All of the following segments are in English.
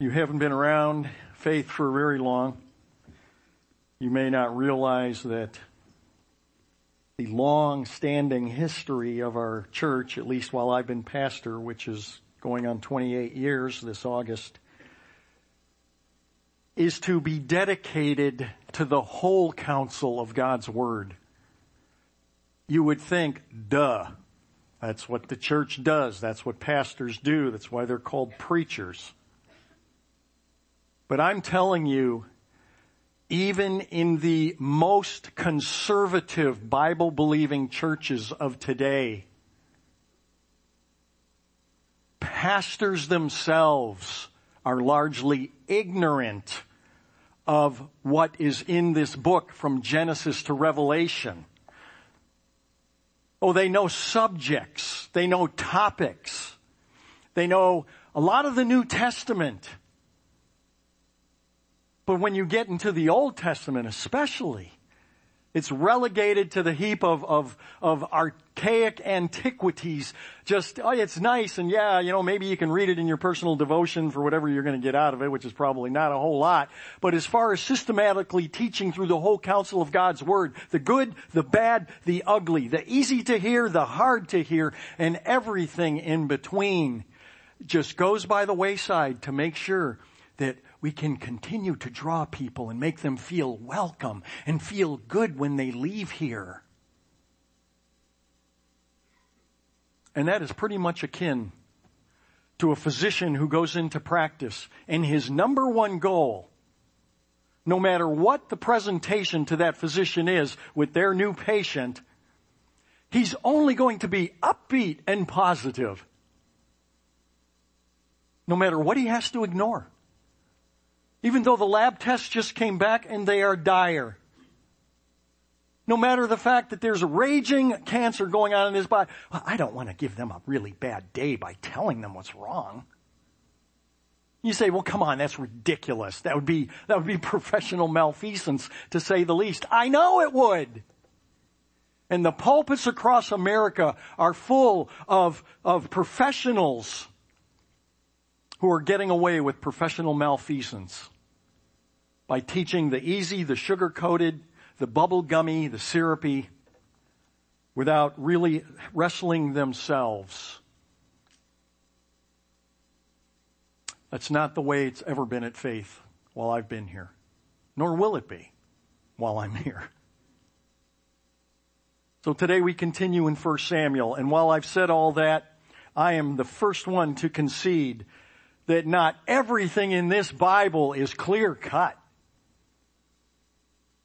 you haven't been around faith for very long, you may not realize that the long standing history of our church, at least while I've been pastor, which is going on 28 years this August, is to be dedicated to the whole counsel of God's Word. You would think, duh. That's what the church does. That's what pastors do. That's why they're called preachers. But I'm telling you, even in the most conservative Bible believing churches of today, pastors themselves are largely ignorant of what is in this book from Genesis to Revelation. Oh, they know subjects. They know topics. They know a lot of the New Testament. But when you get into the Old Testament especially, it's relegated to the heap of, of, of archaic antiquities. Just, oh, it's nice and yeah, you know, maybe you can read it in your personal devotion for whatever you're going to get out of it, which is probably not a whole lot. But as far as systematically teaching through the whole counsel of God's Word, the good, the bad, the ugly, the easy to hear, the hard to hear, and everything in between just goes by the wayside to make sure that we can continue to draw people and make them feel welcome and feel good when they leave here. And that is pretty much akin to a physician who goes into practice and his number one goal, no matter what the presentation to that physician is with their new patient, he's only going to be upbeat and positive. No matter what he has to ignore. Even though the lab tests just came back and they are dire. No matter the fact that there's a raging cancer going on in his body, well, I don't want to give them a really bad day by telling them what's wrong. You say, well, come on, that's ridiculous. That would be, that would be professional malfeasance to say the least. I know it would. And the pulpits across America are full of, of professionals who are getting away with professional malfeasance by teaching the easy, the sugar coated, the bubble gummy, the syrupy, without really wrestling themselves. That's not the way it's ever been at Faith while I've been here, nor will it be while I'm here. So today we continue in 1 Samuel, and while I've said all that, I am the first one to concede that not everything in this Bible is clear cut.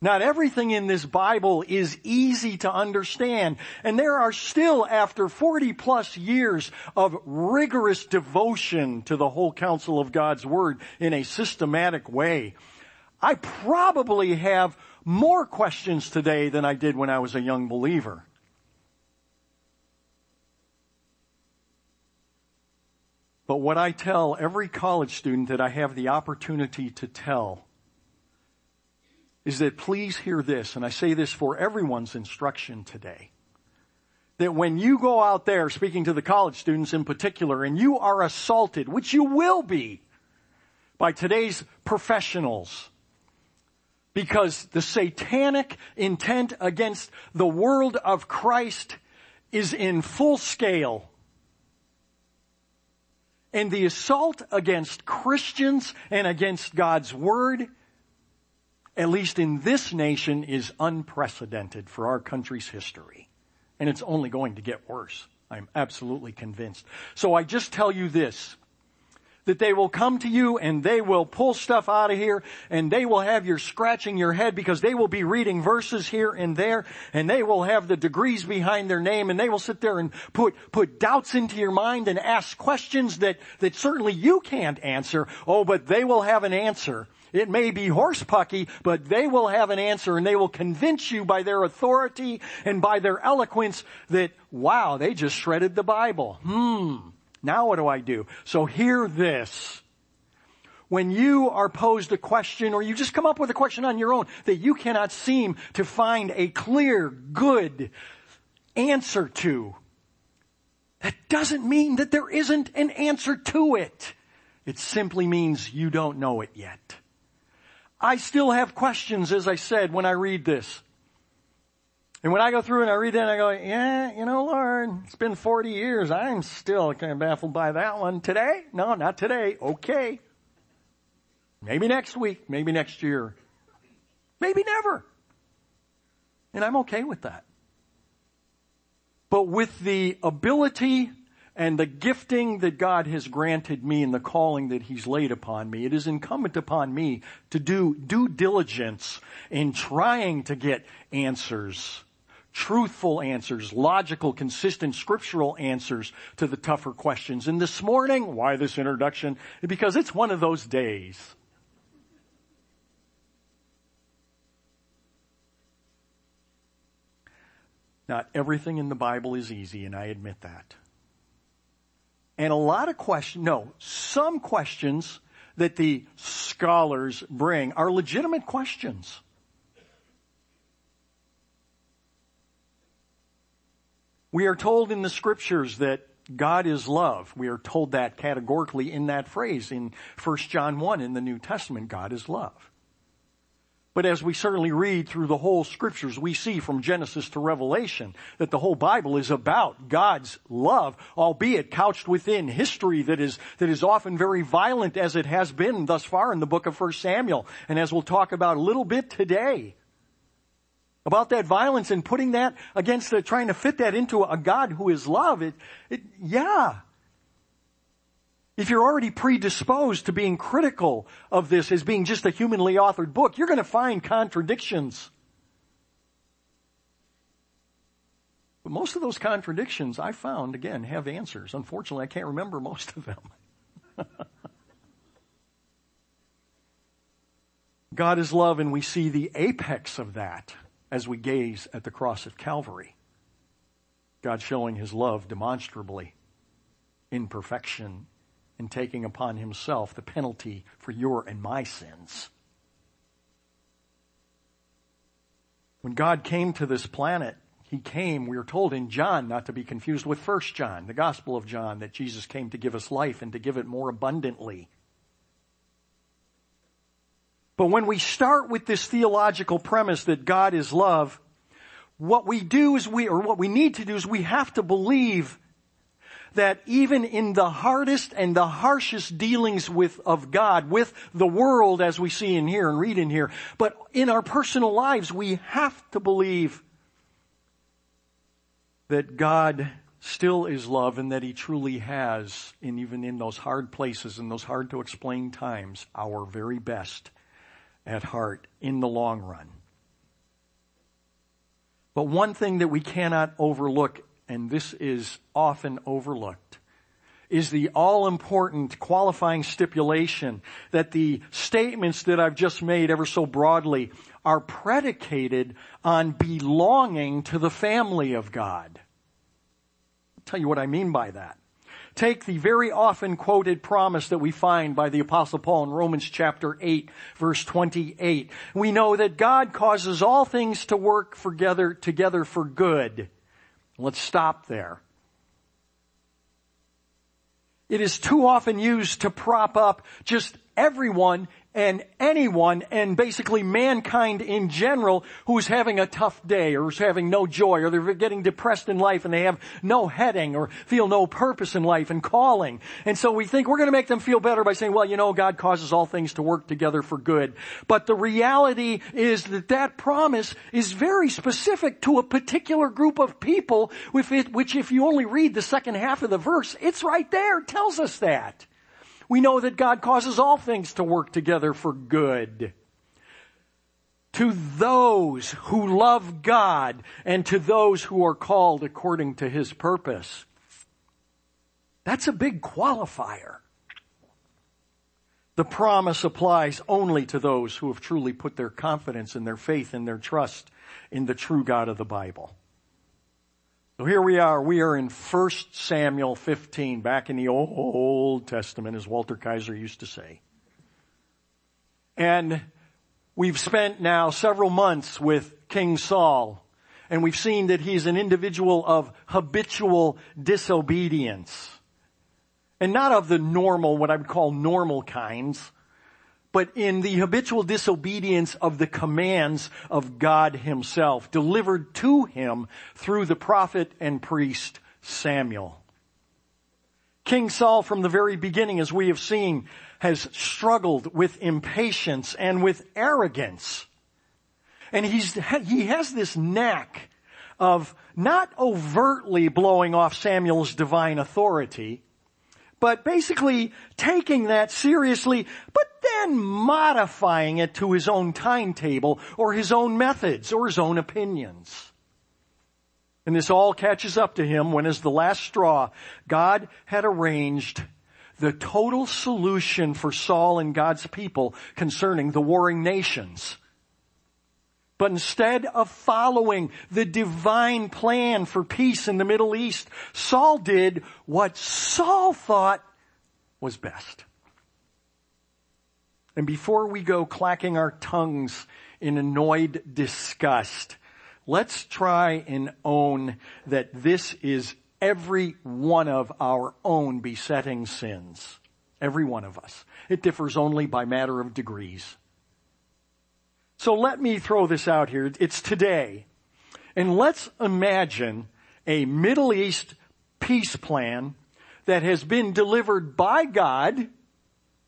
Not everything in this Bible is easy to understand. And there are still, after 40 plus years of rigorous devotion to the whole counsel of God's Word in a systematic way, I probably have more questions today than I did when I was a young believer. But what I tell every college student that I have the opportunity to tell is that please hear this, and I say this for everyone's instruction today. That when you go out there, speaking to the college students in particular, and you are assaulted, which you will be by today's professionals, because the satanic intent against the world of Christ is in full scale and the assault against Christians and against God's Word, at least in this nation, is unprecedented for our country's history. And it's only going to get worse. I'm absolutely convinced. So I just tell you this that they will come to you and they will pull stuff out of here and they will have you scratching your head because they will be reading verses here and there and they will have the degrees behind their name and they will sit there and put, put doubts into your mind and ask questions that, that certainly you can't answer. Oh, but they will have an answer. It may be horsepucky, but they will have an answer and they will convince you by their authority and by their eloquence that, wow, they just shredded the Bible. Hmm. Now what do I do? So hear this. When you are posed a question or you just come up with a question on your own that you cannot seem to find a clear, good answer to, that doesn't mean that there isn't an answer to it. It simply means you don't know it yet. I still have questions, as I said, when I read this. And when I go through and I read it, I go, yeah, you know, Lord, it's been 40 years. I'm still kind of baffled by that one. Today? No, not today. Okay. Maybe next week. Maybe next year. Maybe never. And I'm okay with that. But with the ability and the gifting that God has granted me and the calling that He's laid upon me, it is incumbent upon me to do due diligence in trying to get answers, truthful answers, logical, consistent, scriptural answers to the tougher questions. And this morning, why this introduction? Because it's one of those days. Not everything in the Bible is easy, and I admit that. And a lot of questions, no, some questions that the scholars bring are legitimate questions. We are told in the scriptures that God is love. We are told that categorically in that phrase in 1 John 1 in the New Testament. God is love. But as we certainly read through the whole scriptures, we see from Genesis to Revelation that the whole Bible is about God's love, albeit couched within history that is, that is often very violent as it has been thus far in the book of 1 Samuel. And as we'll talk about a little bit today, about that violence and putting that against the, trying to fit that into a God who is love, it, it, yeah, if you're already predisposed to being critical of this as being just a humanly authored book, you're going to find contradictions. But most of those contradictions I found, again, have answers. Unfortunately, I can't remember most of them. God is love, and we see the apex of that as we gaze at the cross of Calvary. God showing his love demonstrably in perfection in taking upon himself the penalty for your and my sins. When God came to this planet, he came, we are told in John, not to be confused with First John, the Gospel of John, that Jesus came to give us life and to give it more abundantly. But when we start with this theological premise that God is love, what we do is we, or what we need to do is we have to believe that even in the hardest and the harshest dealings with, of God, with the world as we see in here and read in here, but in our personal lives, we have to believe that God still is love and that He truly has, and even in those hard places and those hard to explain times, our very best at heart in the long run. But one thing that we cannot overlook and this is often overlooked, is the all important qualifying stipulation that the statements that I've just made ever so broadly are predicated on belonging to the family of God. I'll tell you what I mean by that. Take the very often quoted promise that we find by the apostle Paul in Romans chapter 8 verse 28. We know that God causes all things to work together, together for good Let's stop there. It is too often used to prop up just everyone and anyone and basically mankind in general who's having a tough day or is having no joy or they're getting depressed in life and they have no heading or feel no purpose in life and calling. And so we think we're going to make them feel better by saying, well, you know, God causes all things to work together for good. But the reality is that that promise is very specific to a particular group of people which if you only read the second half of the verse, it's right there. Tells us that. We know that God causes all things to work together for good. To those who love God and to those who are called according to His purpose. That's a big qualifier. The promise applies only to those who have truly put their confidence and their faith and their trust in the true God of the Bible. So here we are. We are in 1 Samuel 15, back in the Old Testament, as Walter Kaiser used to say. And we've spent now several months with King Saul, and we've seen that he's an individual of habitual disobedience. And not of the normal, what I would call normal kinds, but in the habitual disobedience of the commands of God himself, delivered to him through the prophet and priest Samuel. King Saul from the very beginning, as we have seen, has struggled with impatience and with arrogance. And he's, he has this knack of not overtly blowing off Samuel's divine authority, but basically taking that seriously, but then modifying it to his own timetable or his own methods or his own opinions. And this all catches up to him when as the last straw, God had arranged the total solution for Saul and God's people concerning the warring nations. But instead of following the divine plan for peace in the Middle East, Saul did what Saul thought was best. And before we go clacking our tongues in annoyed disgust, let's try and own that this is every one of our own besetting sins. Every one of us. It differs only by matter of degrees. So let me throw this out here. It's today. And let's imagine a Middle East peace plan that has been delivered by God.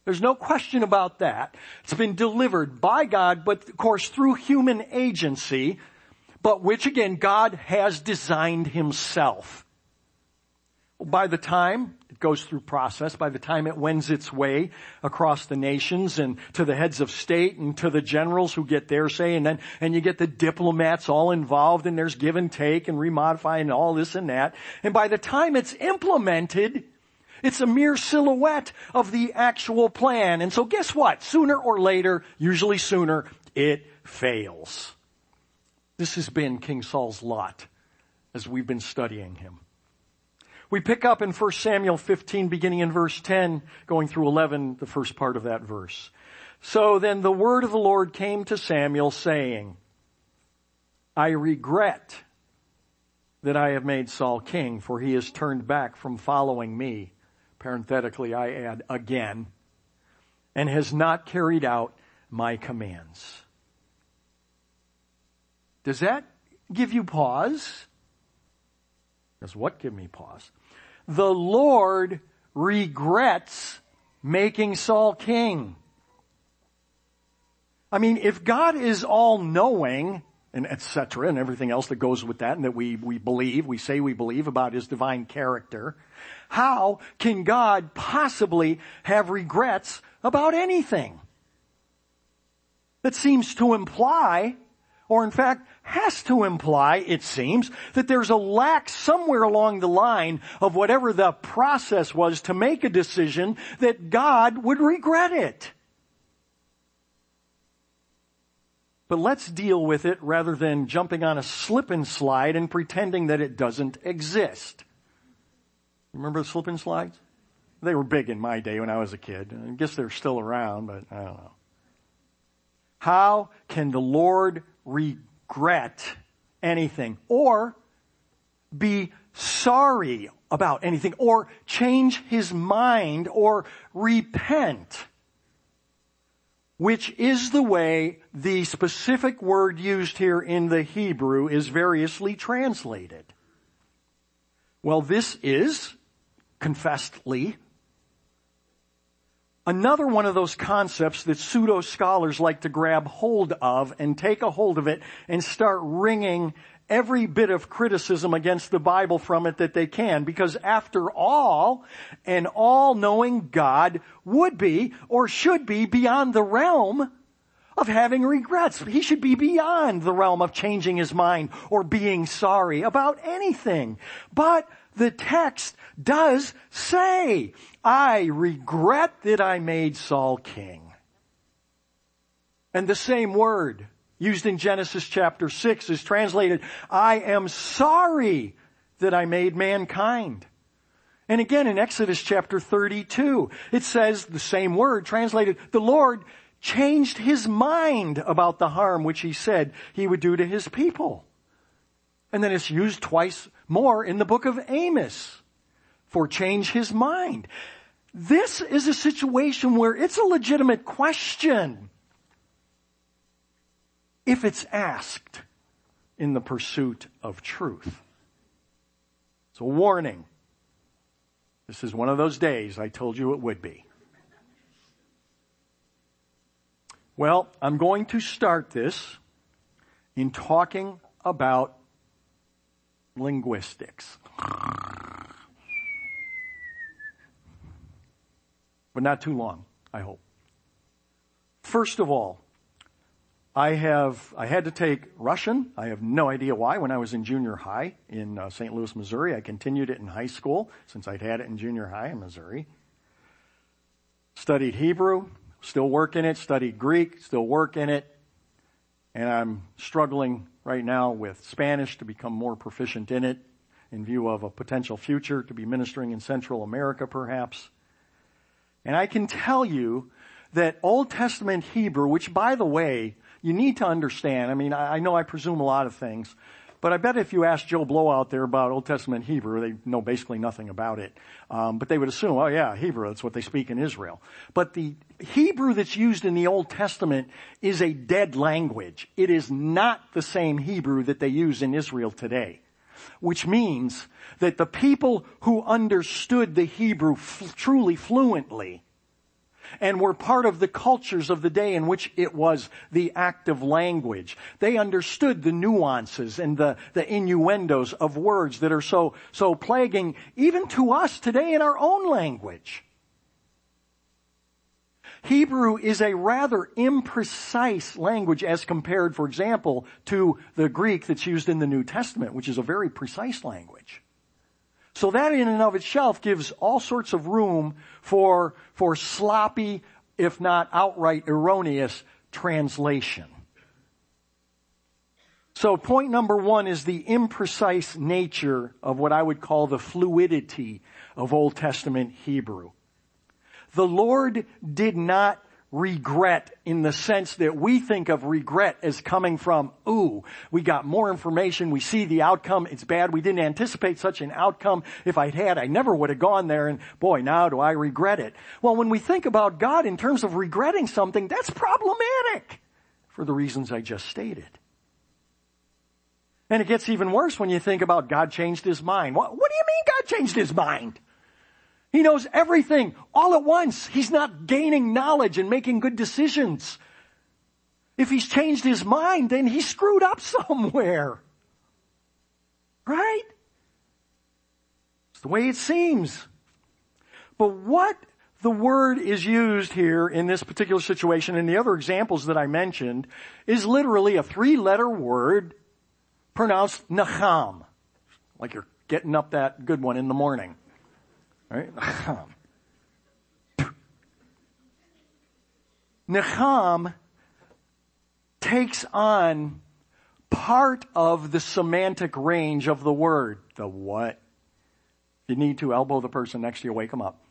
There's no question about that. It's been delivered by God, but of course through human agency, but which again God has designed himself. By the time it goes through process, by the time it wends its way across the nations and to the heads of state and to the generals who get their say and then, and you get the diplomats all involved and there's give and take and remodify and all this and that. And by the time it's implemented, it's a mere silhouette of the actual plan. And so guess what? Sooner or later, usually sooner, it fails. This has been King Saul's lot as we've been studying him. We pick up in 1 Samuel 15 beginning in verse 10, going through 11, the first part of that verse. So then the word of the Lord came to Samuel saying, I regret that I have made Saul king, for he has turned back from following me. Parenthetically, I add again, and has not carried out my commands. Does that give you pause? Does what give me pause? the Lord regrets making Saul king. I mean, if God is all knowing, and etc., and everything else that goes with that, and that we, we believe, we say we believe about his divine character, how can God possibly have regrets about anything? That seems to imply or in fact has to imply, it seems, that there's a lack somewhere along the line of whatever the process was to make a decision that God would regret it. But let's deal with it rather than jumping on a slip and slide and pretending that it doesn't exist. Remember the slip and slides? They were big in my day when I was a kid. I guess they're still around, but I don't know. How can the Lord regret anything or be sorry about anything or change his mind or repent. Which is the way the specific word used here in the Hebrew is variously translated. Well, this is confessedly Another one of those concepts that pseudo scholars like to grab hold of and take a hold of it and start wringing every bit of criticism against the Bible from it that they can. Because after all, an all-knowing God would be or should be beyond the realm of having regrets. He should be beyond the realm of changing his mind or being sorry about anything. But the text does say, I regret that I made Saul king. And the same word used in Genesis chapter 6 is translated, I am sorry that I made mankind. And again in Exodus chapter 32, it says the same word translated, the Lord changed his mind about the harm which he said he would do to his people. And then it's used twice more in the book of Amos for change his mind. this is a situation where it's a legitimate question if it's asked in the pursuit of truth. It's a warning. This is one of those days I told you it would be. Well, I'm going to start this in talking about linguistics. But not too long, I hope. First of all, I have, I had to take Russian. I have no idea why when I was in junior high in uh, St. Louis, Missouri. I continued it in high school since I'd had it in junior high in Missouri. Studied Hebrew, still working in it. Studied Greek, still working in it. And I'm struggling right now with Spanish to become more proficient in it in view of a potential future to be ministering in Central America perhaps. And I can tell you that Old Testament Hebrew, which by the way, you need to understand. I mean, I, I know I presume a lot of things, but I bet if you ask Joe Blow out there about Old Testament Hebrew, they know basically nothing about it. Um, but they would assume, oh yeah, Hebrew, that's what they speak in Israel. But the Hebrew that's used in the Old Testament is a dead language. It is not the same Hebrew that they use in Israel today. Which means that the people who understood the Hebrew f- truly fluently and were part of the cultures of the day in which it was the active language. They understood the nuances and the, the innuendos of words that are so, so plaguing even to us today in our own language. Hebrew is a rather imprecise language as compared, for example, to the Greek that's used in the New Testament, which is a very precise language. So that in and of itself gives all sorts of room for, for sloppy, if not outright erroneous translation. So point number one is the imprecise nature of what I would call the fluidity of Old Testament Hebrew. The Lord did not regret in the sense that we think of regret as coming from, ooh, we got more information, we see the outcome, it's bad, we didn't anticipate such an outcome. If I'd had, I never would have gone there and boy, now do I regret it. Well, when we think about God in terms of regretting something, that's problematic for the reasons I just stated. And it gets even worse when you think about God changed his mind. What, what do you mean God changed his mind? He knows everything all at once. He's not gaining knowledge and making good decisions. If he's changed his mind, then he screwed up somewhere. Right? It's the way it seems. But what the word is used here in this particular situation and the other examples that I mentioned is literally a three letter word pronounced nacham. Like you're getting up that good one in the morning. Right? Takes on part of the semantic range of the word. The what? You need to elbow the person next to you, wake them up.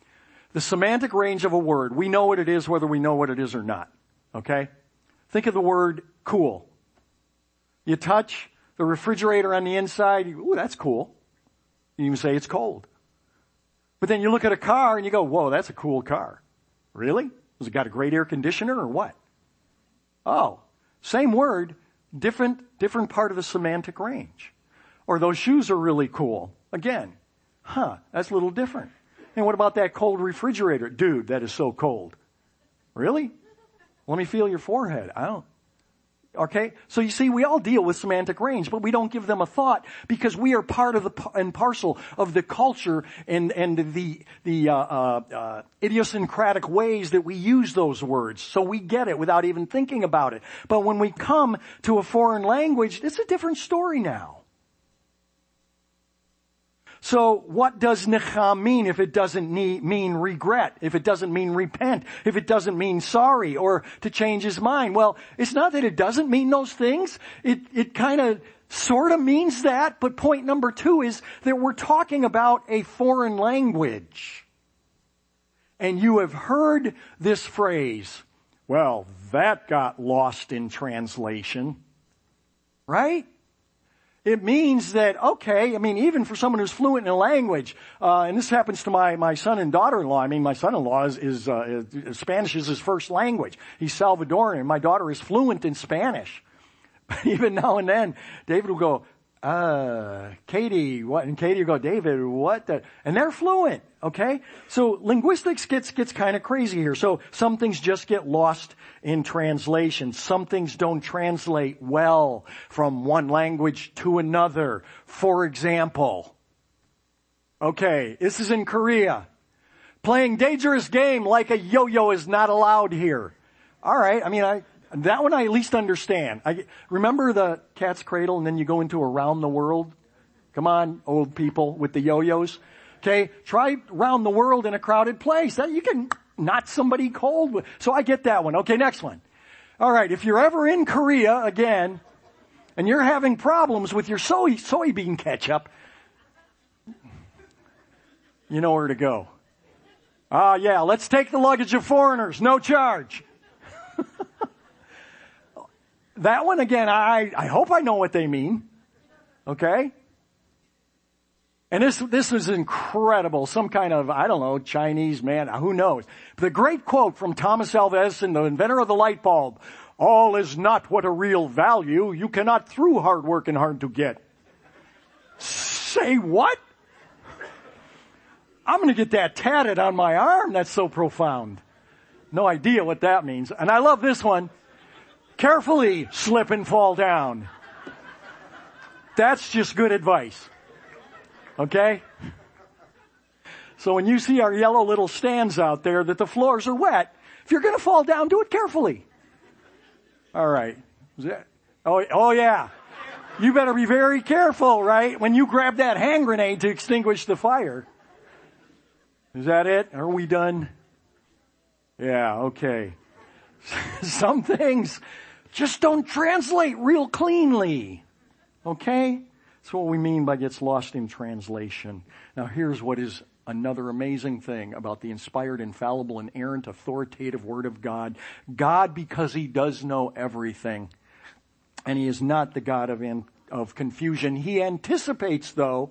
The semantic range of a word. We know what it is whether we know what it is or not. Okay? Think of the word cool. You touch the refrigerator on the inside, ooh, that's cool. You even say it's cold. But then you look at a car and you go, whoa, that's a cool car. Really? Has it got a great air conditioner or what? Oh, same word, different, different part of the semantic range. Or those shoes are really cool. Again, huh, that's a little different. And what about that cold refrigerator? Dude, that is so cold. Really? Let me feel your forehead. I don't, Okay? So you see, we all deal with semantic range, but we don't give them a thought because we are part of the and parcel of the culture and, and the, the, uh, uh, uh, idiosyncratic ways that we use those words. So we get it without even thinking about it. But when we come to a foreign language, it's a different story now. So what does nacham mean if it doesn't mean regret, if it doesn't mean repent, if it doesn't mean sorry or to change his mind? Well, it's not that it doesn't mean those things. It, it kind of sort of means that, but point number two is that we're talking about a foreign language. And you have heard this phrase, well, that got lost in translation. Right? It means that, okay, I mean, even for someone who's fluent in a language, uh, and this happens to my, my son and daughter-in-law. I mean, my son-in-law is, is, uh, is, Spanish is his first language. He's Salvadoran. My daughter is fluent in Spanish. But even now and then, David will go, uh, Katie, what? And Katie will go, David, what? The? And they're fluent, okay? So linguistics gets, gets kind of crazy here. So some things just get lost in translation. Some things don't translate well from one language to another. For example, okay, this is in Korea. Playing dangerous game like a yo-yo is not allowed here. Alright, I mean, I, that one I at least understand. I, remember the cat's cradle and then you go into around the world? Come on, old people with the yo-yos. Okay, try round the world in a crowded place. You can knock somebody cold. So I get that one. Okay, next one. All right, if you're ever in Korea again and you're having problems with your soy, soybean ketchup, you know where to go. Ah, uh, yeah, let's take the luggage of foreigners, no charge. that one again, I, I hope I know what they mean. Okay? And this, this is incredible. Some kind of, I don't know, Chinese man, who knows. The great quote from Thomas Alva Edison, the inventor of the light bulb. All is not what a real value. You cannot through hard work and hard to get. Say what? I'm gonna get that tatted on my arm. That's so profound. No idea what that means. And I love this one. Carefully slip and fall down. That's just good advice. Okay? So when you see our yellow little stands out there that the floors are wet, if you're gonna fall down, do it carefully. Alright. Oh, oh yeah. You better be very careful, right? When you grab that hand grenade to extinguish the fire. Is that it? Are we done? Yeah, okay. Some things just don't translate real cleanly. Okay? That's what we mean by gets lost in translation. Now here's what is another amazing thing about the inspired, infallible, inerrant, authoritative Word of God. God, because He does know everything, and He is not the God of, of confusion, He anticipates though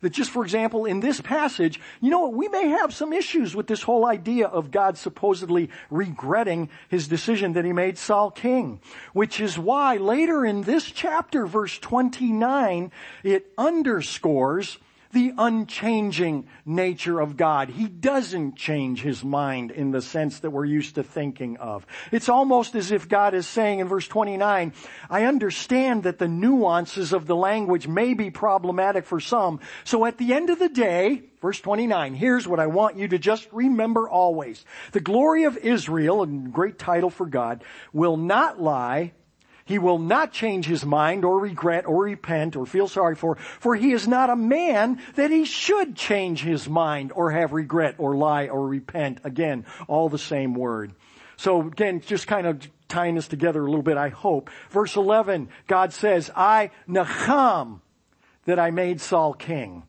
that just for example, in this passage, you know what, we may have some issues with this whole idea of God supposedly regretting his decision that he made Saul king. Which is why later in this chapter, verse 29, it underscores the unchanging nature of God. He doesn't change his mind in the sense that we're used to thinking of. It's almost as if God is saying in verse 29, I understand that the nuances of the language may be problematic for some. So at the end of the day, verse 29, here's what I want you to just remember always. The glory of Israel, a great title for God, will not lie he will not change his mind or regret or repent or feel sorry for, for he is not a man that he should change his mind or have regret or lie or repent. Again, all the same word. So again, just kind of tying this together a little bit, I hope. Verse 11, God says, I, Nacham, that I made Saul king.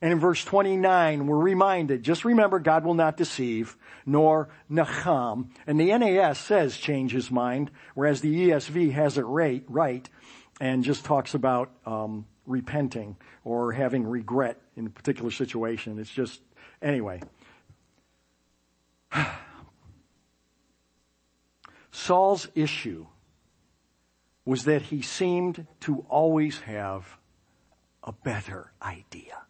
And in verse 29, we're reminded, just remember God will not deceive, nor Nacham. And the NAS says change his mind, whereas the ESV has it right, right and just talks about um, repenting or having regret in a particular situation. It's just, anyway. Saul's issue was that he seemed to always have a better idea.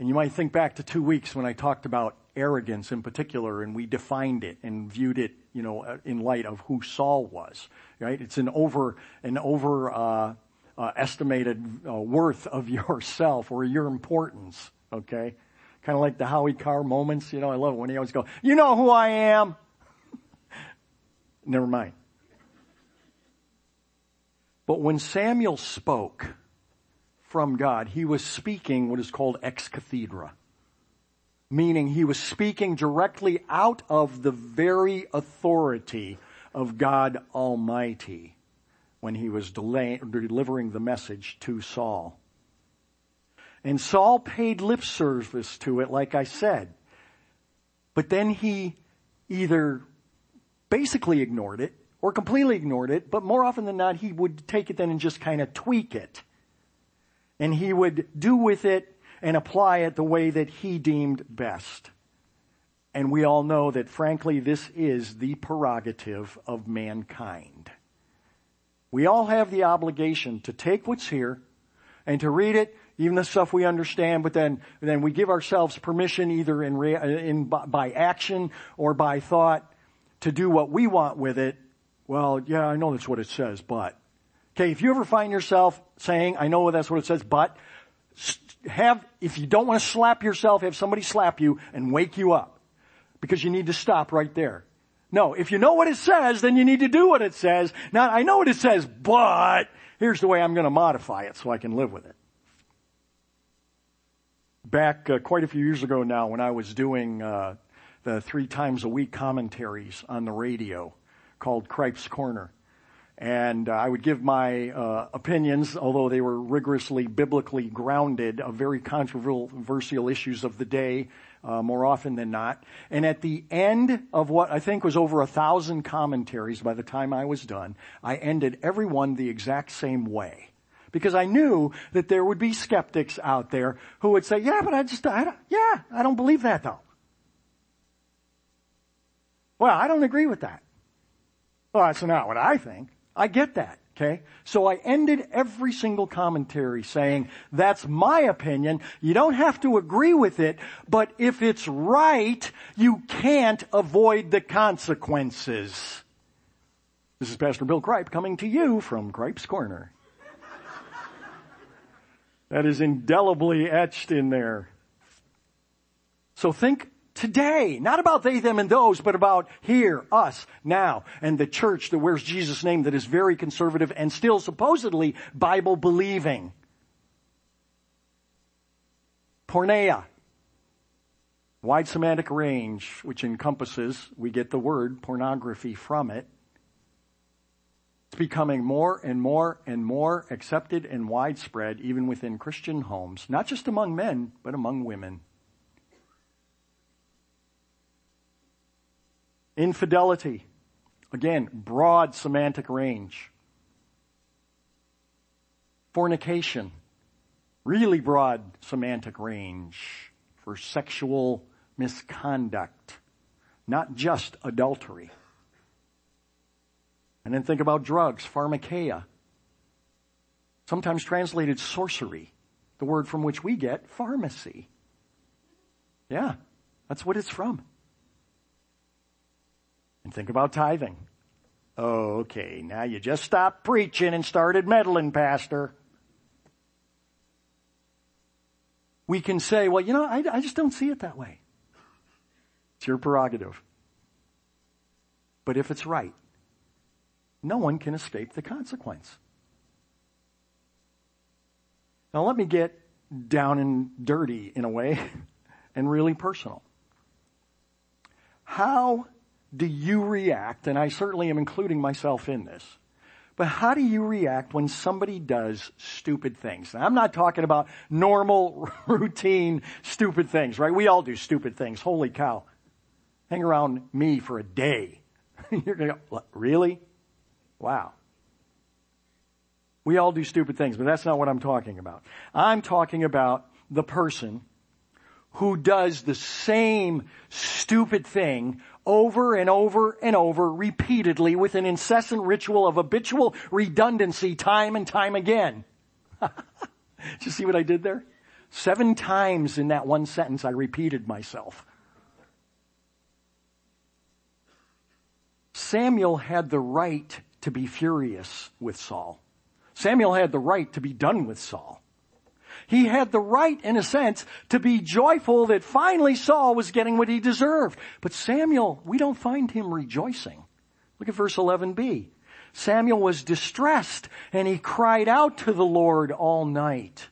And you might think back to two weeks when I talked about arrogance in particular and we defined it and viewed it, you know, uh, in light of who Saul was, right? It's an over, an over, uh, uh, estimated uh, worth of yourself or your importance, okay? Kind of like the Howie Carr moments, you know, I love it when he always go, you know who I am. Never mind. But when Samuel spoke, from God. He was speaking what is called ex cathedra. Meaning he was speaking directly out of the very authority of God Almighty when he was delay- delivering the message to Saul. And Saul paid lip service to it, like I said. But then he either basically ignored it or completely ignored it, but more often than not, he would take it then and just kind of tweak it. And he would do with it and apply it the way that he deemed best. And we all know that frankly, this is the prerogative of mankind. We all have the obligation to take what's here and to read it, even the stuff we understand, but then, then we give ourselves permission either in, in, by action or by thought to do what we want with it. Well, yeah, I know that's what it says, but. Okay, if you ever find yourself saying, I know that's what it says, but, have, if you don't want to slap yourself, have somebody slap you and wake you up. Because you need to stop right there. No, if you know what it says, then you need to do what it says. Now, I know what it says, but here's the way I'm going to modify it so I can live with it. Back uh, quite a few years ago now, when I was doing uh, the three times a week commentaries on the radio called Cripe's Corner, and uh, I would give my uh, opinions, although they were rigorously biblically grounded, of very controversial issues of the day, uh, more often than not. And at the end of what I think was over a thousand commentaries by the time I was done, I ended every one the exact same way. Because I knew that there would be skeptics out there who would say, yeah, but I just, I yeah, I don't believe that though. Well, I don't agree with that. Well, that's not what I think. I get that. Okay? So I ended every single commentary saying, that's my opinion. You don't have to agree with it, but if it's right, you can't avoid the consequences. This is Pastor Bill Cripe coming to you from Cripe's Corner. that is indelibly etched in there. So think today. Not about they, them, and those, but about here, us, now, and the church that wears Jesus' name that is very conservative and still supposedly Bible believing. Porneia. Wide semantic range, which encompasses, we get the word pornography from it. It's becoming more and more and more accepted and widespread even within Christian homes, not just among men, but among women. Infidelity. Again, broad semantic range. Fornication. Really broad semantic range for sexual misconduct. Not just adultery. And then think about drugs, pharmakeia. Sometimes translated sorcery, the word from which we get pharmacy. Yeah, that's what it's from. And think about tithing. Oh, okay, now you just stopped preaching and started meddling, Pastor. We can say, well, you know, I, I just don't see it that way. It's your prerogative. But if it's right, no one can escape the consequence. Now let me get down and dirty in a way and really personal. How do you react, and I certainly am including myself in this, but how do you react when somebody does stupid things? Now, I'm not talking about normal, routine, stupid things, right? We all do stupid things. Holy cow. Hang around me for a day. You're gonna go, really? Wow. We all do stupid things, but that's not what I'm talking about. I'm talking about the person who does the same stupid thing over and over and over repeatedly with an incessant ritual of habitual redundancy time and time again. did you see what I did there? Seven times in that one sentence I repeated myself. Samuel had the right to be furious with Saul. Samuel had the right to be done with Saul. He had the right, in a sense, to be joyful that finally Saul was getting what he deserved. But Samuel, we don't find him rejoicing. Look at verse 11b. Samuel was distressed and he cried out to the Lord all night.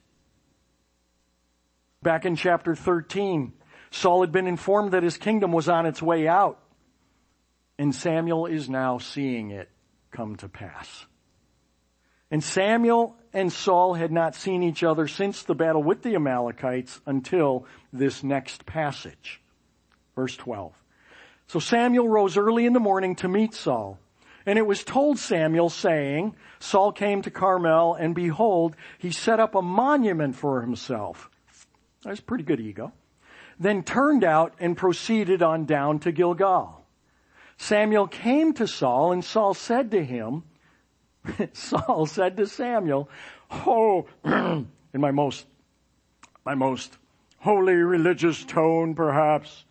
Back in chapter 13, Saul had been informed that his kingdom was on its way out. And Samuel is now seeing it come to pass. And Samuel and Saul had not seen each other since the battle with the Amalekites until this next passage. Verse 12. So Samuel rose early in the morning to meet Saul. And it was told Samuel saying, Saul came to Carmel and behold, he set up a monument for himself. That's pretty good ego. Then turned out and proceeded on down to Gilgal. Samuel came to Saul and Saul said to him, Saul said to Samuel, Oh, in my most, my most holy religious tone perhaps,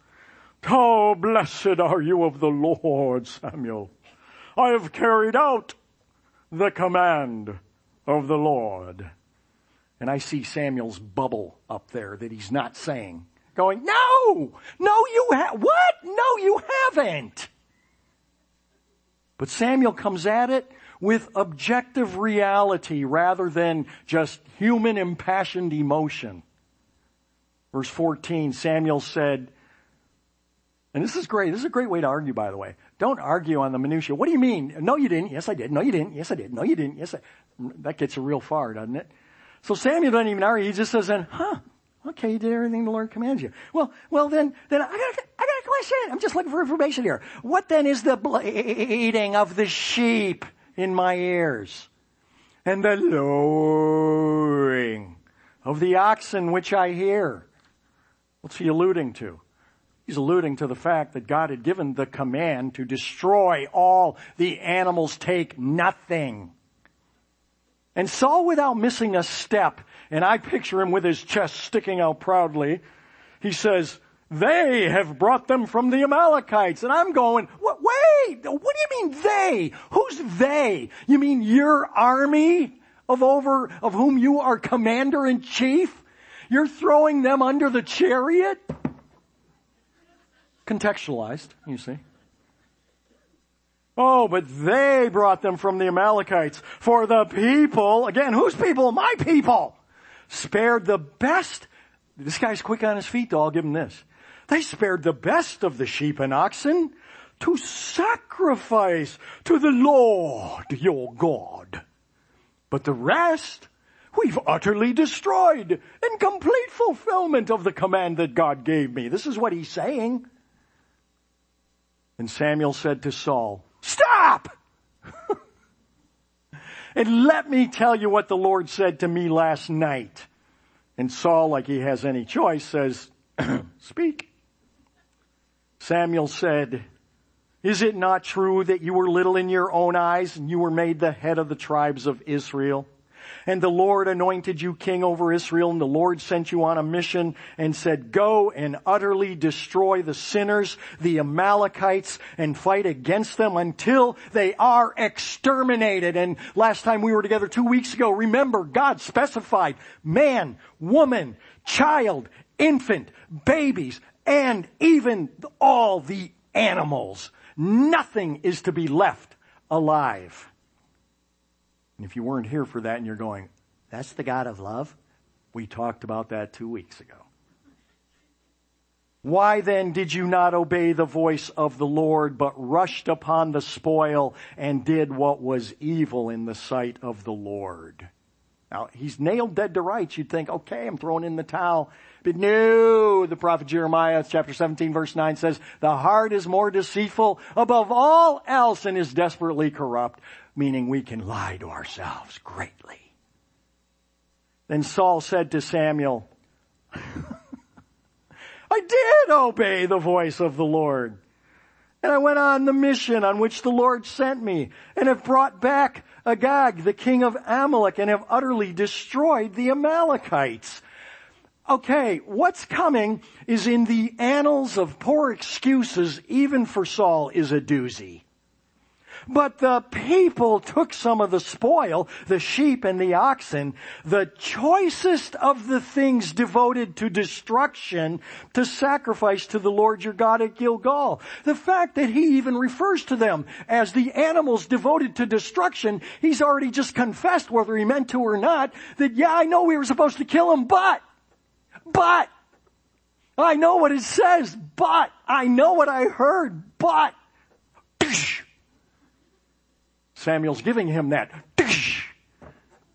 how blessed are you of the Lord, Samuel. I have carried out the command of the Lord. And I see Samuel's bubble up there that he's not saying. Going, no! No, you have, what? No, you haven't! But Samuel comes at it with objective reality rather than just human impassioned emotion. Verse 14, Samuel said, and this is great. This is a great way to argue, by the way. Don't argue on the minutia. What do you mean? No, you didn't. Yes, I did. No, you didn't. Yes, I did. No, you didn't. Yes, I. That gets real far, doesn't it? So Samuel doesn't even argue. He just says, then, huh, okay, you did everything the Lord commands you. Well, well then, then I got, I got a question. I'm just looking for information here. What then is the bleating of the sheep in my ears? And the lowing of the oxen which I hear? What's he alluding to? He's alluding to the fact that God had given the command to destroy all the animals, take nothing. And Saul, without missing a step, and I picture him with his chest sticking out proudly, he says, they have brought them from the Amalekites. And I'm going, what, what do you mean they? Who's they? You mean your army of over, of whom you are commander in chief? You're throwing them under the chariot? Contextualized, you see. Oh, but they brought them from the Amalekites. For the people, again, whose people? My people! Spared the best. This guy's quick on his feet though, I'll give him this. They spared the best of the sheep and oxen to sacrifice to the Lord your God. But the rest, we've utterly destroyed in complete fulfillment of the command that God gave me. This is what he's saying. And Samuel said to Saul, stop! and let me tell you what the Lord said to me last night. And Saul, like he has any choice, says, speak. Samuel said, is it not true that you were little in your own eyes and you were made the head of the tribes of Israel? And the Lord anointed you king over Israel and the Lord sent you on a mission and said, go and utterly destroy the sinners, the Amalekites, and fight against them until they are exterminated. And last time we were together two weeks ago, remember God specified man, woman, child, infant, babies, and even all the animals. Nothing is to be left alive. And if you weren't here for that and you're going, that's the God of love, we talked about that two weeks ago. Why then did you not obey the voice of the Lord, but rushed upon the spoil and did what was evil in the sight of the Lord? Now, he's nailed dead to rights. You'd think, okay, I'm throwing in the towel. But no, the prophet Jeremiah chapter 17 verse 9 says, the heart is more deceitful above all else and is desperately corrupt meaning we can lie to ourselves greatly. Then Saul said to Samuel, I did obey the voice of the Lord. And I went on the mission on which the Lord sent me and have brought back Agag, the king of Amalek, and have utterly destroyed the Amalekites. Okay, what's coming is in the annals of poor excuses, even for Saul, is a doozy. But the people took some of the spoil, the sheep and the oxen, the choicest of the things devoted to destruction, to sacrifice to the Lord your God at Gilgal. The fact that he even refers to them as the animals devoted to destruction, he's already just confessed whether he meant to or not, that yeah, I know we were supposed to kill him, but, but, I know what it says, but, I know what I heard, but, Samuel's giving him that,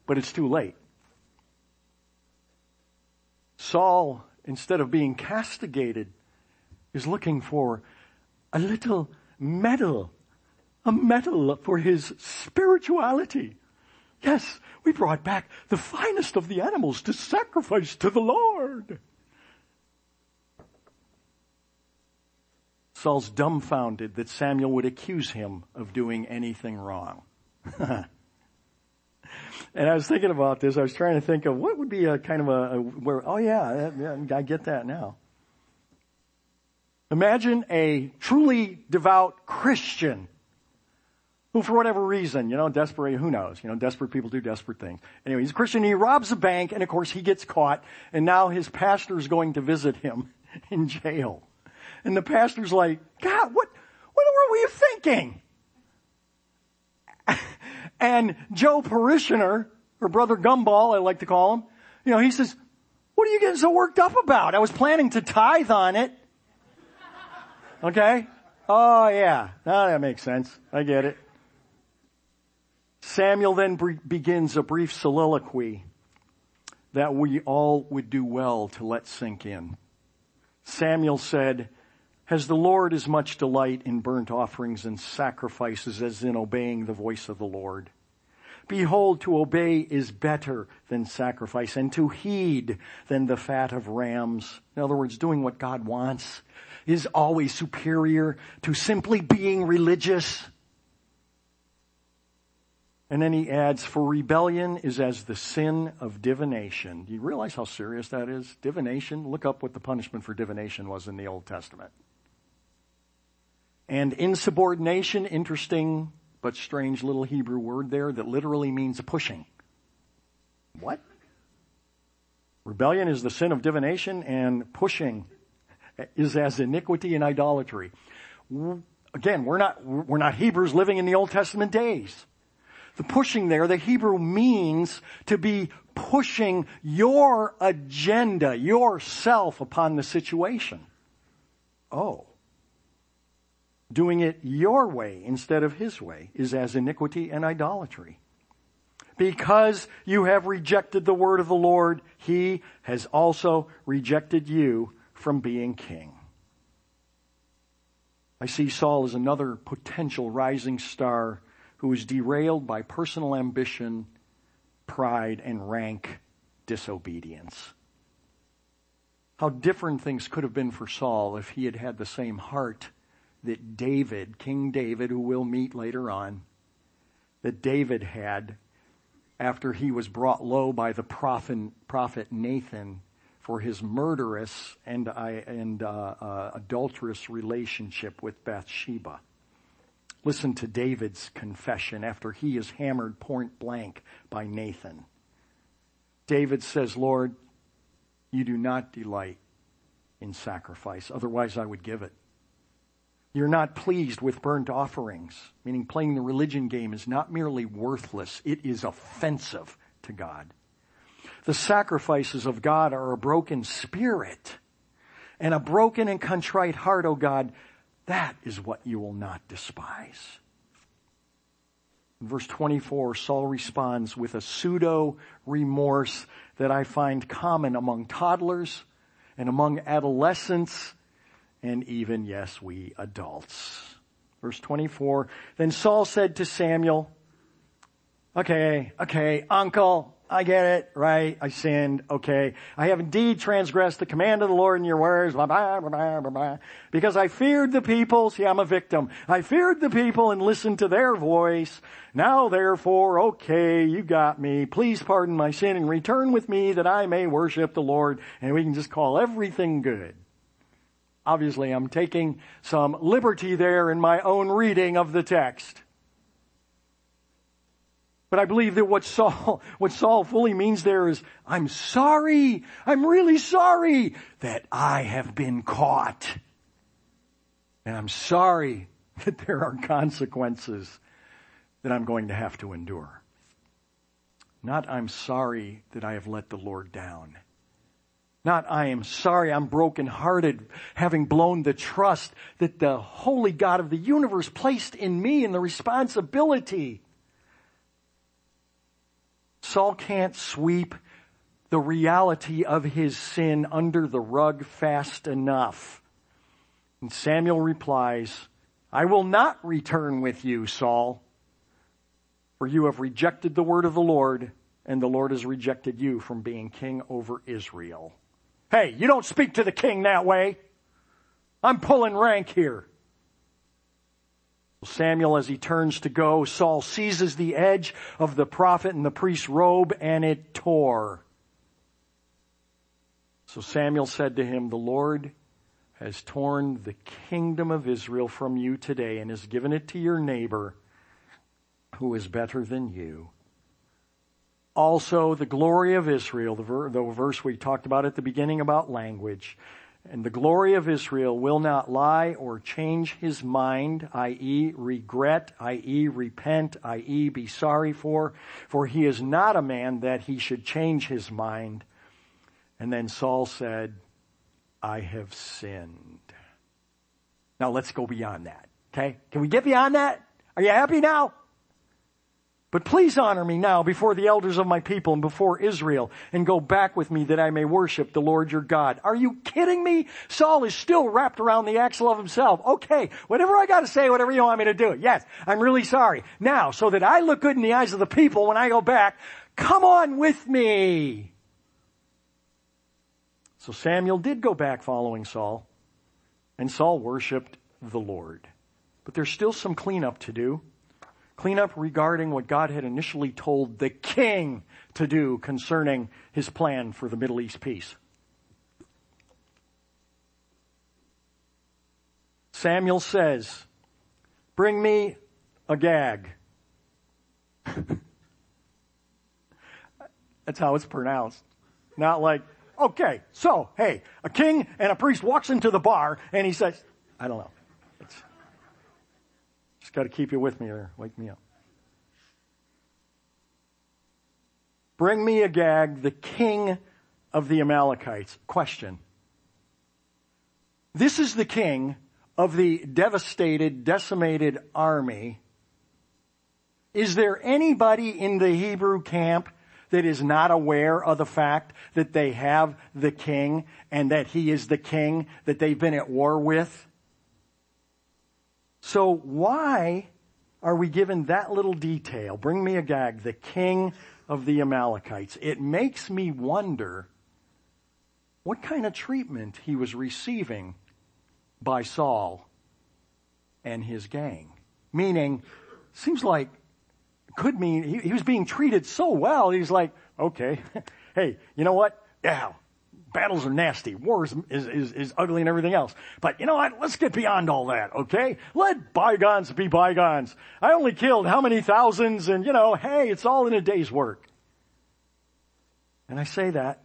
but it's too late. Saul, instead of being castigated, is looking for a little medal a medal for his spirituality. Yes, we brought back the finest of the animals to sacrifice to the Lord. Saul's dumbfounded that Samuel would accuse him of doing anything wrong. and I was thinking about this. I was trying to think of what would be a kind of a, a where, oh yeah, yeah, I get that now. Imagine a truly devout Christian who for whatever reason, you know, desperate, who knows, you know, desperate people do desperate things. Anyway, he's a Christian, he robs a bank, and of course he gets caught, and now his pastor is going to visit him in jail. And the pastor's like, God, what, what were you thinking? and Joe Parishioner, or Brother Gumball, I like to call him, you know, he says, what are you getting so worked up about? I was planning to tithe on it. Okay? Oh yeah, now that makes sense. I get it. Samuel then begins a brief soliloquy that we all would do well to let sink in. Samuel said, has the Lord as much delight in burnt offerings and sacrifices as in obeying the voice of the Lord? Behold, to obey is better than sacrifice and to heed than the fat of rams. In other words, doing what God wants is always superior to simply being religious. And then he adds, for rebellion is as the sin of divination. Do you realize how serious that is? Divination? Look up what the punishment for divination was in the Old Testament. And insubordination, interesting but strange little Hebrew word there that literally means pushing. What? Rebellion is the sin of divination and pushing is as iniquity and idolatry. Again, we're not, we're not Hebrews living in the Old Testament days. The pushing there, the Hebrew means to be pushing your agenda, yourself upon the situation. Oh. Doing it your way instead of his way is as iniquity and idolatry. Because you have rejected the word of the Lord, he has also rejected you from being king. I see Saul as another potential rising star who is derailed by personal ambition, pride, and rank disobedience. How different things could have been for Saul if he had had the same heart that David, King David, who we'll meet later on, that David had after he was brought low by the prophet, Nathan for his murderous and, and uh, uh, adulterous relationship with Bathsheba. Listen to David's confession after he is hammered point blank by Nathan. David says, Lord, you do not delight in sacrifice, otherwise I would give it. You're not pleased with burnt offerings, meaning playing the religion game is not merely worthless, it is offensive to God. The sacrifices of God are a broken spirit and a broken and contrite heart, O oh God, that is what you will not despise. In verse 24, Saul responds with a pseudo remorse that I find common among toddlers and among adolescents and even, yes, we adults. Verse 24, then Saul said to Samuel, okay, okay, uncle, I get it, right? I sinned, okay. I have indeed transgressed the command of the Lord in your words, blah, blah, blah, blah, blah, because I feared the people. See, I'm a victim. I feared the people and listened to their voice. Now therefore, okay, you got me. Please pardon my sin and return with me that I may worship the Lord and we can just call everything good. Obviously, I'm taking some liberty there in my own reading of the text. But I believe that what Saul, what Saul fully means there is, I'm sorry, I'm really sorry that I have been caught. And I'm sorry that there are consequences that I'm going to have to endure. Not I'm sorry that I have let the Lord down. Not I am sorry I'm brokenhearted having blown the trust that the holy God of the universe placed in me and the responsibility Saul can't sweep the reality of his sin under the rug fast enough. And Samuel replies, I will not return with you, Saul, for you have rejected the word of the Lord, and the Lord has rejected you from being king over Israel. Hey, you don't speak to the king that way. I'm pulling rank here. Samuel, as he turns to go, Saul seizes the edge of the prophet and the priest's robe and it tore. So Samuel said to him, the Lord has torn the kingdom of Israel from you today and has given it to your neighbor who is better than you. Also, the glory of Israel, the, ver- the verse we talked about at the beginning about language, and the glory of Israel will not lie or change his mind, i.e. regret, i.e. repent, i.e. be sorry for, for he is not a man that he should change his mind. And then Saul said, I have sinned. Now let's go beyond that. Okay? Can we get beyond that? Are you happy now? But please honor me now before the elders of my people and before Israel and go back with me that I may worship the Lord your God. Are you kidding me? Saul is still wrapped around the axle of himself. Okay, whatever I gotta say, whatever you want me to do. Yes, I'm really sorry. Now, so that I look good in the eyes of the people when I go back, come on with me. So Samuel did go back following Saul and Saul worshiped the Lord. But there's still some cleanup to do cleanup regarding what God had initially told the king to do concerning his plan for the Middle East peace. Samuel says, bring me a gag. That's how it's pronounced. Not like, okay, so, hey, a king and a priest walks into the bar and he says, I don't know. Got to keep you with me or wake me up. Bring me Agag, the king of the Amalekites. Question. This is the king of the devastated, decimated army. Is there anybody in the Hebrew camp that is not aware of the fact that they have the king and that he is the king that they've been at war with? So why are we given that little detail? Bring me Agag, the king of the Amalekites. It makes me wonder what kind of treatment he was receiving by Saul and his gang. Meaning, seems like, could mean he, he was being treated so well, he's like, okay, hey, you know what? Yeah, battles are nasty. War is, is, is, ugly and everything else. But you know what? Let's get beyond all that, okay? Let bygones be bygones. I only killed how many thousands and you know, hey, it's all in a day's work. And I say that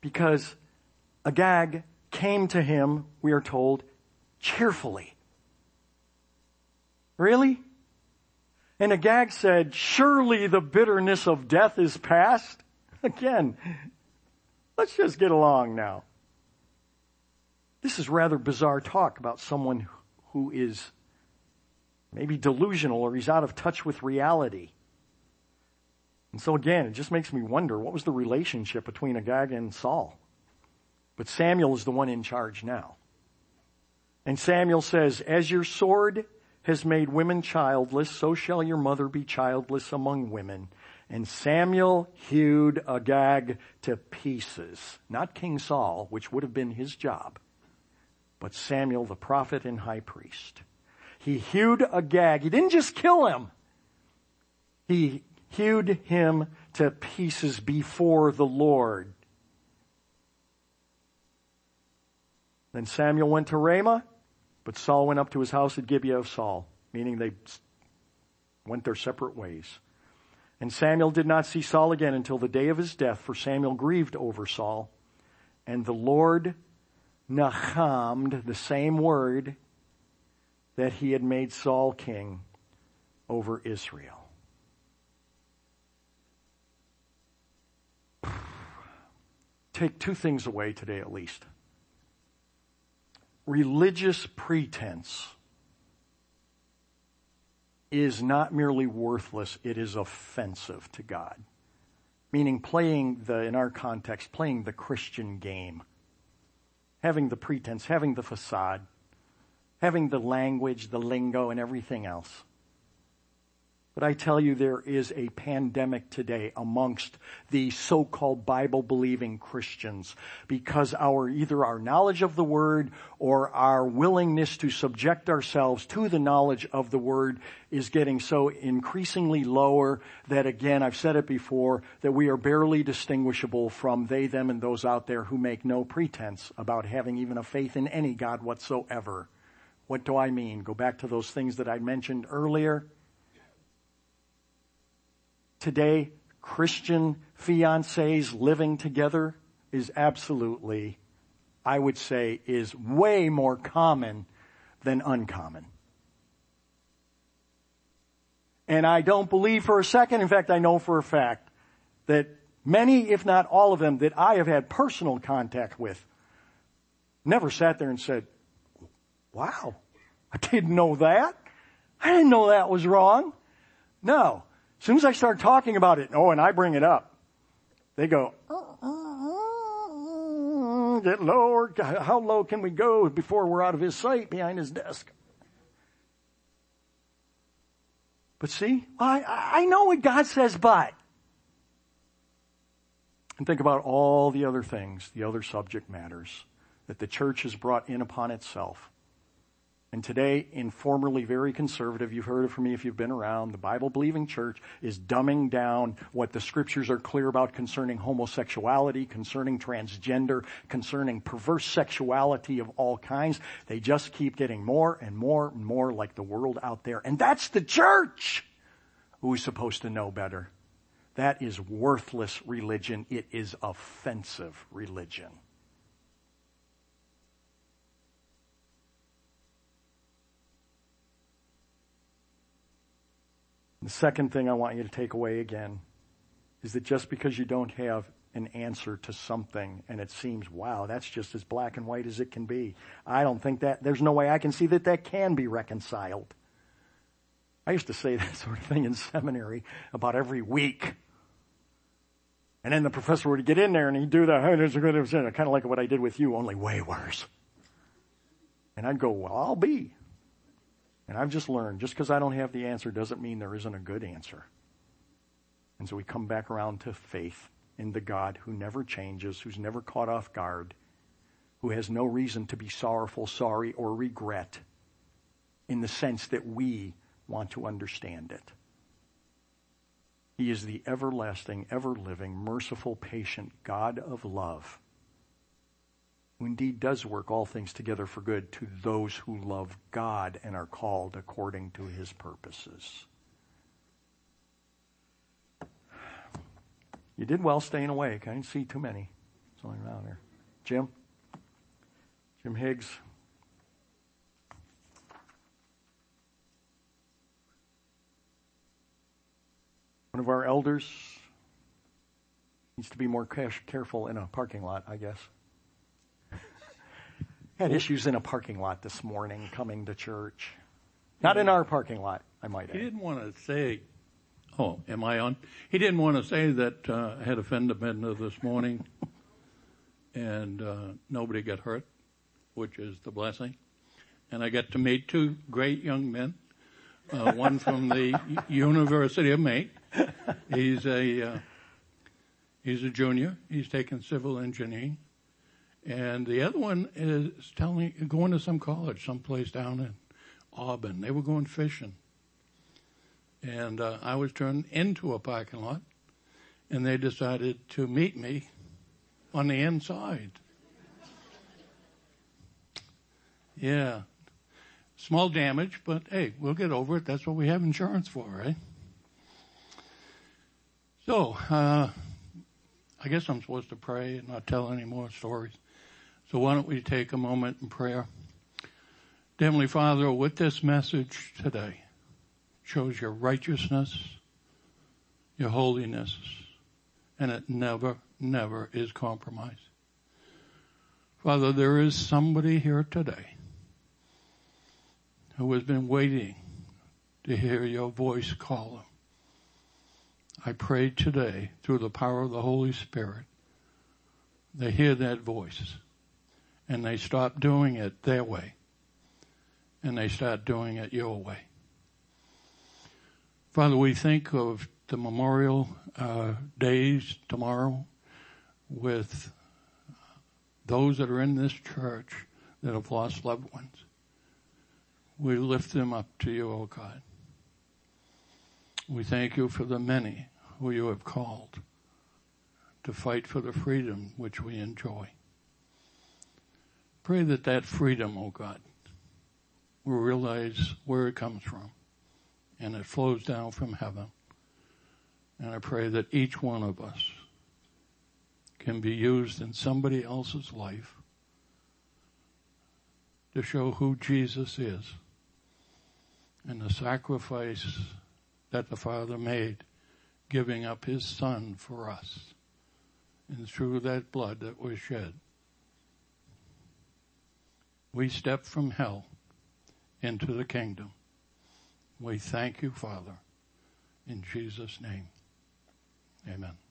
because Agag came to him, we are told, cheerfully. Really? And Agag said, surely the bitterness of death is past. Again, Let's just get along now. This is rather bizarre talk about someone who is maybe delusional or he's out of touch with reality. And so again, it just makes me wonder what was the relationship between Agag and Saul? But Samuel is the one in charge now. And Samuel says, as your sword has made women childless, so shall your mother be childless among women. And Samuel hewed Agag to pieces. Not King Saul, which would have been his job, but Samuel the prophet and high priest. He hewed Agag. He didn't just kill him. He hewed him to pieces before the Lord. Then Samuel went to Ramah, but Saul went up to his house at Gibeah of Saul, meaning they went their separate ways. And Samuel did not see Saul again until the day of his death, for Samuel grieved over Saul. And the Lord nachamed, the same word that he had made Saul king over Israel. Take two things away today at least. Religious pretense is not merely worthless, it is offensive to God. Meaning playing the, in our context, playing the Christian game. Having the pretense, having the facade. having the language, the lingo, and everything else. But I tell you, there is a pandemic today amongst the so-called Bible-believing Christians because our, either our knowledge of the Word or our willingness to subject ourselves to the knowledge of the Word is getting so increasingly lower that again, I've said it before, that we are barely distinguishable from they, them, and those out there who make no pretense about having even a faith in any God whatsoever. What do I mean? Go back to those things that I mentioned earlier today, Christian fiancés living together is absolutely, I would say, is way more common than uncommon. And I don't believe for a second, in fact, I know for a fact that many, if not all of them, that I have had personal contact with never sat there and said, wow, I didn't know that. I didn't know that was wrong. No. As soon as I start talking about it, oh, and I bring it up, they go, uh-uh, get lower. How low can we go before we're out of his sight behind his desk? But see, I, I know what God says, but. And think about all the other things, the other subject matters that the church has brought in upon itself. And today, in formerly very conservative, you've heard it from me if you've been around, the Bible believing church is dumbing down what the scriptures are clear about concerning homosexuality, concerning transgender, concerning perverse sexuality of all kinds. They just keep getting more and more and more like the world out there. And that's the church who is supposed to know better. That is worthless religion. It is offensive religion. The second thing I want you to take away again is that just because you don't have an answer to something and it seems, wow, that's just as black and white as it can be. I don't think that, there's no way I can see that that can be reconciled. I used to say that sort of thing in seminary about every week. And then the professor would get in there and he'd do that, kind of like what I did with you, only way worse. And I'd go, well, I'll be. And I've just learned, just because I don't have the answer doesn't mean there isn't a good answer. And so we come back around to faith in the God who never changes, who's never caught off guard, who has no reason to be sorrowful, sorry, or regret in the sense that we want to understand it. He is the everlasting, ever living, merciful, patient God of love indeed does work all things together for good to those who love God and are called according to his purposes. You did well staying awake. I didn't see too many. It's only around here. Jim? Jim Higgs? One of our elders needs to be more careful in a parking lot, I guess. Had issues in a parking lot this morning coming to church. Not in our parking lot, I might add. He didn't want to say, oh, am I on? He didn't want to say that uh, I had a fender bender this morning and uh, nobody got hurt, which is the blessing. And I got to meet two great young men. Uh, one from the University of Maine. He's a uh, he's a junior. He's taking civil engineering, and the other one is telling going to some college, someplace down in Auburn. They were going fishing. And uh, I was turned into a parking lot, and they decided to meet me on the inside. Yeah. Small damage, but hey, we'll get over it. That's what we have insurance for, right? So, uh, I guess I'm supposed to pray and not tell any more stories. So why don't we take a moment in prayer? Heavenly Father, with this message today, shows your righteousness, your holiness, and it never, never is compromised. Father, there is somebody here today who has been waiting to hear your voice call them. I pray today through the power of the Holy Spirit, they hear that voice and they stop doing it their way and they start doing it your way. Father, we think of the memorial uh, days tomorrow with those that are in this church that have lost loved ones. We lift them up to you, O oh God. We thank you for the many who you have called to fight for the freedom which we enjoy. Pray that that freedom, oh God, will realize where it comes from and it flows down from heaven. And I pray that each one of us can be used in somebody else's life to show who Jesus is and the sacrifice that the Father made, giving up His Son for us. And through that blood that was shed, we step from hell into the kingdom. We thank you, Father, in Jesus' name. Amen.